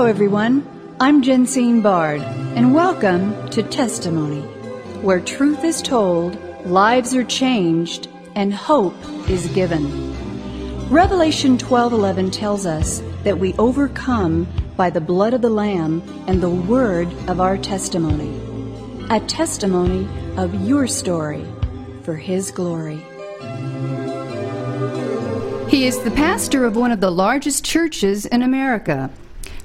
Hello, everyone. I'm Jensine Bard, and welcome to Testimony, where truth is told, lives are changed, and hope is given. Revelation 12:11 tells us that we overcome by the blood of the lamb and the word of our testimony. A testimony of your story for his glory. He is the pastor of one of the largest churches in America.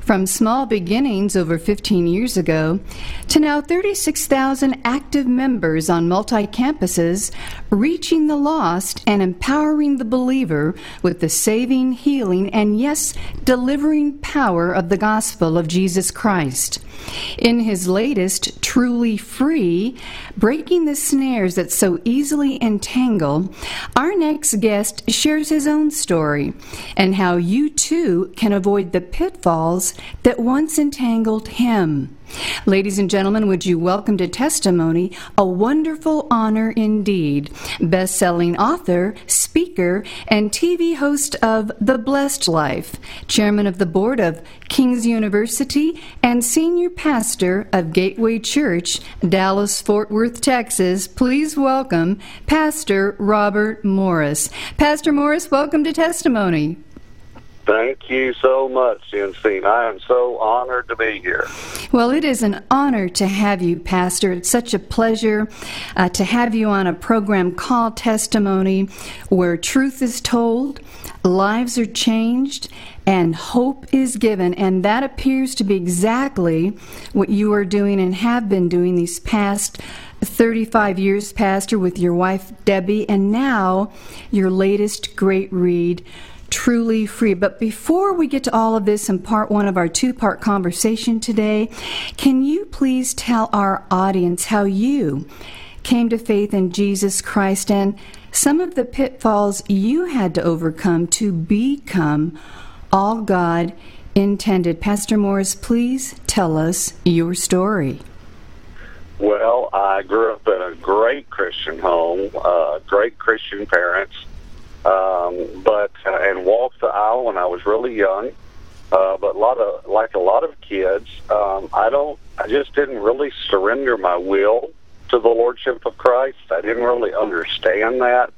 From small beginnings over 15 years ago to now 36,000 active members on multi campuses, reaching the lost and empowering the believer with the saving, healing, and yes, delivering power of the gospel of Jesus Christ. In his latest, Truly Free, Breaking the Snares That So Easily Entangle, our next guest shares his own story and how you too can avoid the pitfalls that once entangled him. Ladies and gentlemen, would you welcome to testimony a wonderful honor indeed. Best selling author, speaker, and TV host of The Blessed Life, chairman of the board of King's University, and senior pastor of Gateway Church, Dallas, Fort Worth, Texas. Please welcome Pastor Robert Morris. Pastor Morris, welcome to testimony. Thank you so much, Jensine. I am so honored to be here. Well, it is an honor to have you, Pastor. It's such a pleasure uh, to have you on a program called Testimony, where truth is told, lives are changed, and hope is given. And that appears to be exactly what you are doing and have been doing these past 35 years, Pastor, with your wife, Debbie, and now your latest great read truly free. But before we get to all of this in part one of our two part conversation today, can you please tell our audience how you came to faith in Jesus Christ and some of the pitfalls you had to overcome to become all God intended? Pastor Morris, please tell us your story. Well, I grew up in a great Christian home, uh, great Christian parents um, but uh, and walked the aisle when I was really young. Uh, but a lot of like a lot of kids, um, I don't. I just didn't really surrender my will to the lordship of Christ. I didn't really understand that,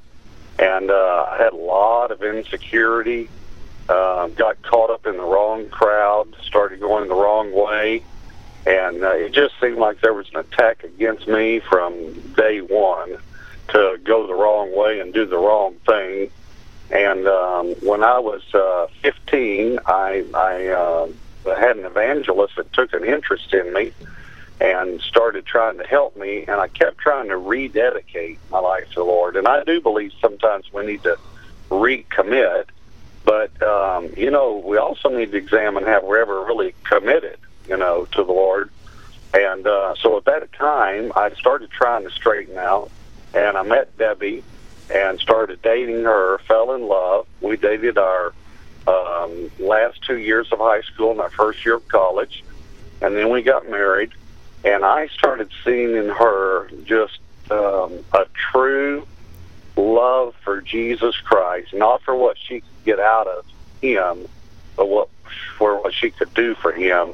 and uh, I had a lot of insecurity. Uh, got caught up in the wrong crowd, started going the wrong way, and uh, it just seemed like there was an attack against me from day one to go the wrong way and do the wrong thing. And um, when I was uh, 15, I, I uh, had an evangelist that took an interest in me and started trying to help me. And I kept trying to rededicate my life to the Lord. And I do believe sometimes we need to recommit. But, um, you know, we also need to examine have we ever really committed, you know, to the Lord. And uh, so at that time, I started trying to straighten out. And I met Debbie and started dating her, fell in love. We dated our um, last two years of high school and our first year of college, and then we got married. And I started seeing in her just um, a true love for Jesus Christ, not for what she could get out of Him, but what for what she could do for Him.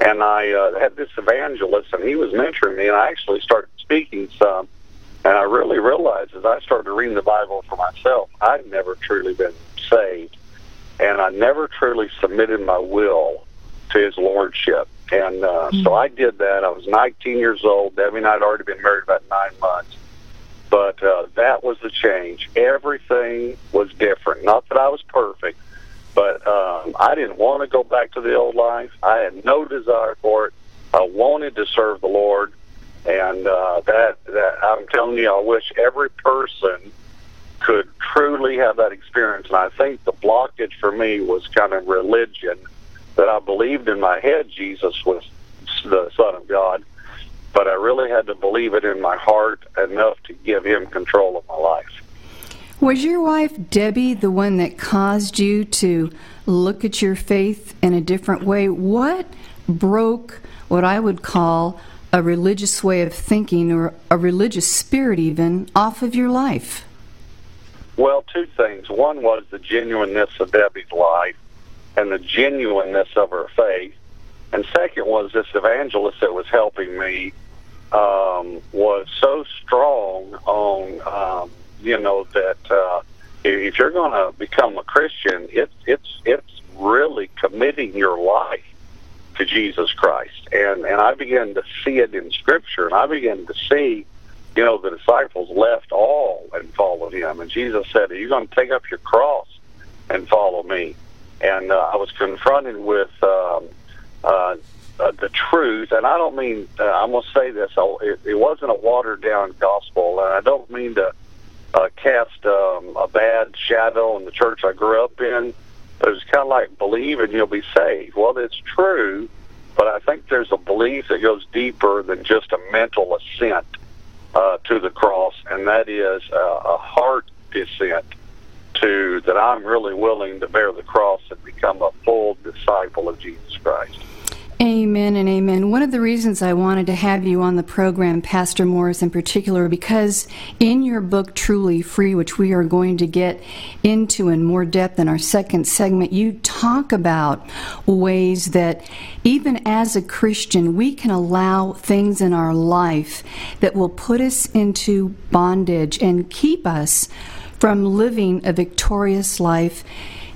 And I uh, had this evangelist, and he was mentoring me, and I actually started speaking some and I really realized as I started reading the Bible for myself, I'd never truly been saved. And I never truly submitted my will to his lordship. And uh, mm-hmm. so I did that. I was 19 years old. Debbie and I had already been married about nine months. But uh, that was the change. Everything was different. Not that I was perfect, but um, I didn't want to go back to the old life. I had no desire for it. I wanted to serve the Lord. And uh, that that I'm telling you, I wish every person could truly have that experience. And I think the blockage for me was kind of religion that I believed in my head Jesus was the Son of God, but I really had to believe it in my heart enough to give Him control of my life. Was your wife Debbie the one that caused you to look at your faith in a different way? What broke what I would call a religious way of thinking or a religious spirit even off of your life? Well, two things. One was the genuineness of Debbie's life and the genuineness of her faith. And second was this evangelist that was helping me um, was so strong on, um, you know, that uh, if you're going to become a Christian, it's it's it's really committing your life to Jesus Christ. And and I began to see it in Scripture, and I began to see, you know, the disciples left all and followed Him. And Jesus said, "Are you going to take up your cross and follow me?" And uh, I was confronted with. Um, uh, uh, the truth, and I don't mean uh, I'm going to say this. It, it wasn't a watered down gospel, and I don't mean to uh, cast um, a bad shadow on the church I grew up in. But it's kind of like believe and you'll be saved. Well, it's true, but I think there's a belief that goes deeper than just a mental assent uh, to the cross, and that is uh, a heart dissent to that I'm really willing to bear the cross and become a full disciple of Jesus Christ. Amen and amen. One of the reasons I wanted to have you on the program, Pastor Morris in particular, because in your book, Truly Free, which we are going to get into in more depth in our second segment, you talk about ways that even as a Christian, we can allow things in our life that will put us into bondage and keep us from living a victorious life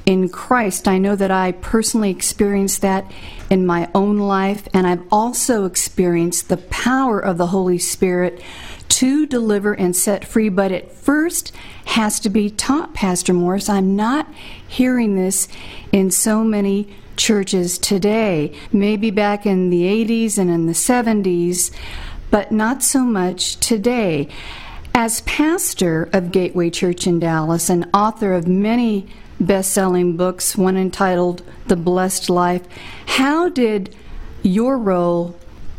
in Christ. I know that I personally experienced that in my own life, and I've also experienced the power of the Holy Spirit to deliver and set free, but it first has to be taught, Pastor Morris. I'm not hearing this in so many churches today. Maybe back in the 80s and in the 70s, but not so much today. As pastor of Gateway Church in Dallas and author of many best selling books, one entitled The Blessed Life. How did your role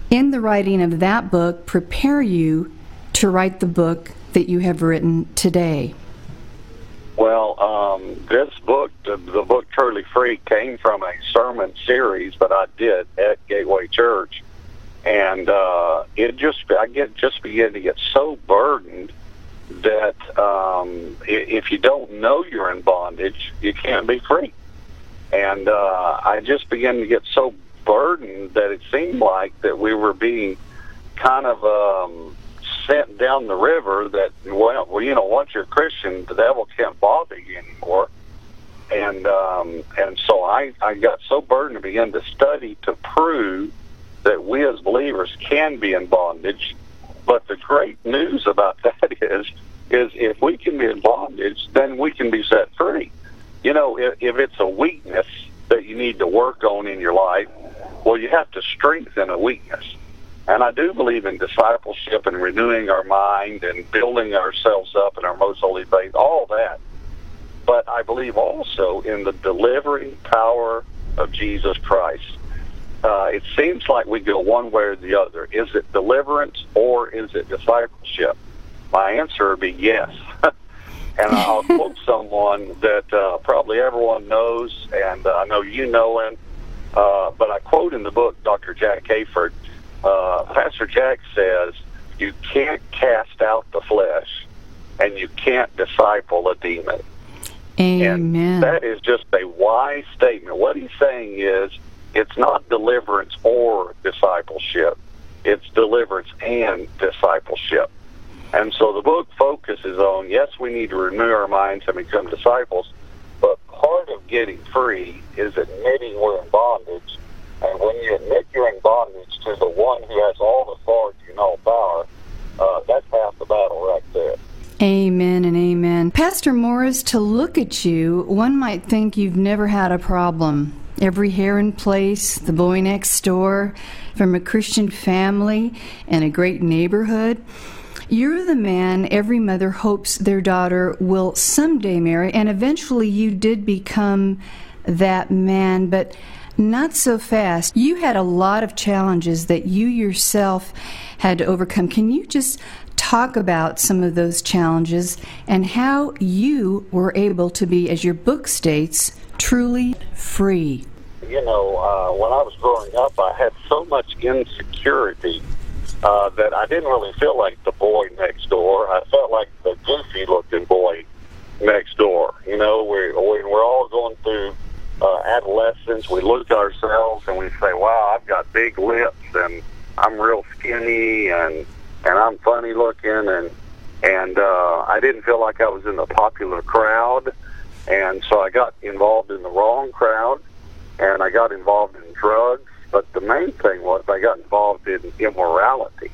in the writing of that book prepare you to write the book that you have written today? Well, um, this book, the, the book Truly Free, came from a sermon series that I did at Gateway Church, and uh, it just I get just began to get so burdened that um, if you don't know you're in bondage, you can't be free. And uh, I just began to get so burdened that it seemed like that we were being kind of um, sent down the river. That well, you know, once you're a Christian, the devil can't bother you anymore. And um, and so I I got so burdened to begin to study to prove that we as believers can be in bondage but the great news about that is, is if we can be in bondage, then we can be set free. You know, if, if it's a weakness that you need to work on in your life, well, you have to strengthen a weakness. And I do believe in discipleship and renewing our mind and building ourselves up in our most holy faith, all that. But I believe also in the delivering power of Jesus Christ uh, it seems like we go one way or the other. Is it deliverance or is it discipleship? My answer would be yes. and I'll quote someone that uh, probably everyone knows, and uh, I know you know him. Uh, but I quote in the book Dr. Jack Hayford. Uh, Pastor Jack says, "You can't cast out the flesh, and you can't disciple a demon." Amen. And that is just a wise statement. What he's saying is it's not deliverance or discipleship. It's deliverance and discipleship. And so the book focuses on yes, we need to renew our minds and become disciples, but part of getting free is admitting we're in bondage. And when you admit you're in bondage to the one who has all authority and all power, uh, that's half the battle right there. Amen and amen. Pastor Morris, to look at you, one might think you've never had a problem every hair in place, the boy next door, from a Christian family and a great neighborhood. You're the man every mother hopes their daughter will someday marry, and eventually you did become that man, but not so fast. You had a lot of challenges that you yourself had to overcome. Can you just talk about some of those challenges and how you were able to be, as your book states, truly free? You know, uh, when I was growing up, I had so much insecurity uh, that I didn't really feel like the boy next door. I felt like the goofy looking boy next door. You know, we, we we're all going through uh, adolescence, we look at ourselves and we say, "Wow, I've got big lips and I'm real skinny and and I'm funny looking and and uh, I didn't feel like I was in the popular crowd, and so I got involved in the wrong crowd, and I got involved in drugs. But the main thing was I got involved in immorality,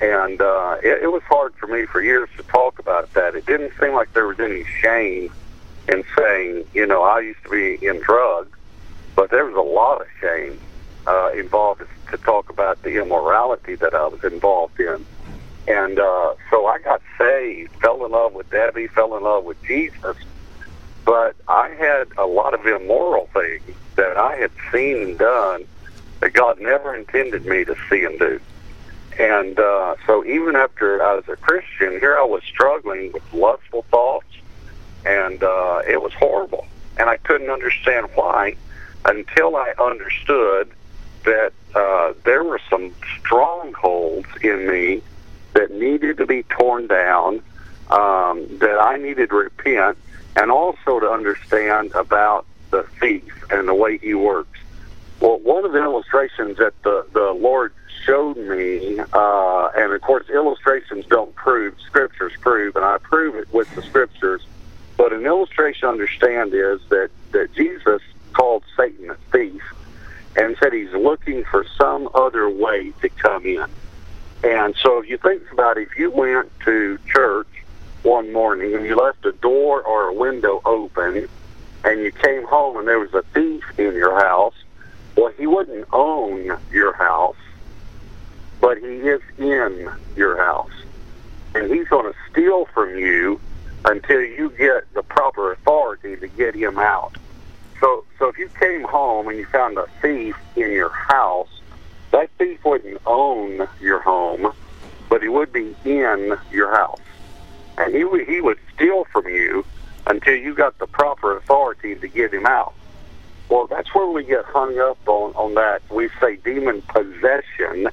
and uh, it, it was hard for me for years to talk about that. It didn't seem like there was any shame in saying, you know, I used to be in drugs, but there was a lot of shame uh, involved to talk about the immorality that I was involved in. And uh, so I got saved, fell in love with Debbie, fell in love with Jesus. But I had a lot of immoral things that I had seen and done that God never intended me to see and do. And uh, so even after I was a Christian, here I was struggling with lustful thoughts, and uh, it was horrible. And I couldn't understand why until I understood that uh, there were some strongholds in me that needed to be torn down, um, that I needed to repent, and also to understand about the thief and the way he works. Well, one of the illustrations that the, the Lord showed me, uh, and of course, illustrations don't prove, scriptures prove, and I prove it with the scriptures. But an illustration, understand, is that, that Jesus called Satan a thief and said he's looking for some other way to come in. And so if you think about it, if you went to church one morning and you left a door or a window open and you came home and there was a thief in your house, well, he wouldn't own your house, but he is in your house. And he's going to steal from you until you get the proper authority to get him out. So, so if you came home and you found a thief in your house, that thief wouldn't own your home, but he would be in your house. And he would, he would steal from you until you got the proper authority to get him out. Well, that's where we get hung up on, on that. We say demon possession,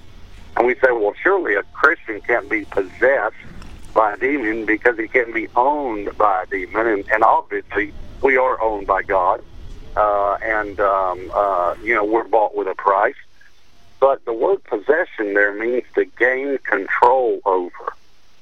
and we say, well, surely a Christian can't be possessed by a demon because he can't be owned by a demon. And, and obviously, we are owned by God. Uh, and, um, uh, you know, we're bought with a price. But the word possession there means to gain control over.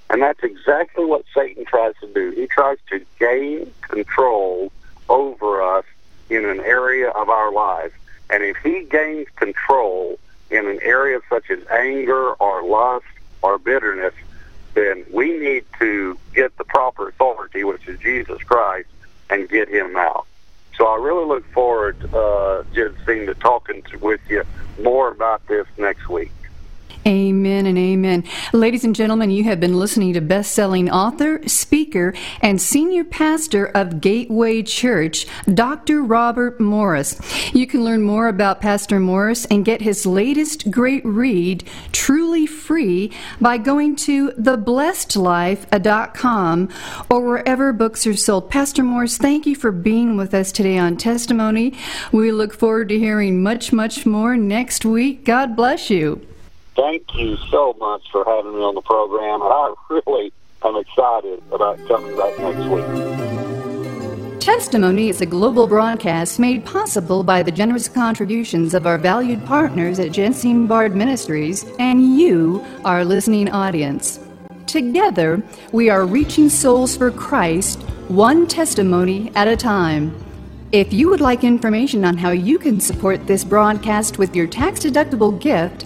And that's exactly what Satan tries to do. He tries to gain control over us in an area of our lives. And if he gains control in an area such as anger or lust or bitterness, then we need to get the proper authority, which is Jesus Christ, and get him out. So I really look forward, uh, Jensine, to talking to, with you more about this next week. Amen and amen. Ladies and gentlemen, you have been listening to best-selling author, speaker, and senior pastor of Gateway Church, Dr. Robert Morris. You can learn more about Pastor Morris and get his latest great read, Truly Free, by going to theblessedlife.com or wherever books are sold. Pastor Morris, thank you for being with us today on Testimony. We look forward to hearing much, much more next week. God bless you thank you so much for having me on the program. And I really am excited about coming back next week. Testimony is a global broadcast made possible by the generous contributions of our valued partners at Jensine Bard Ministries and you, our listening audience. Together, we are reaching souls for Christ, one testimony at a time. If you would like information on how you can support this broadcast with your tax deductible gift,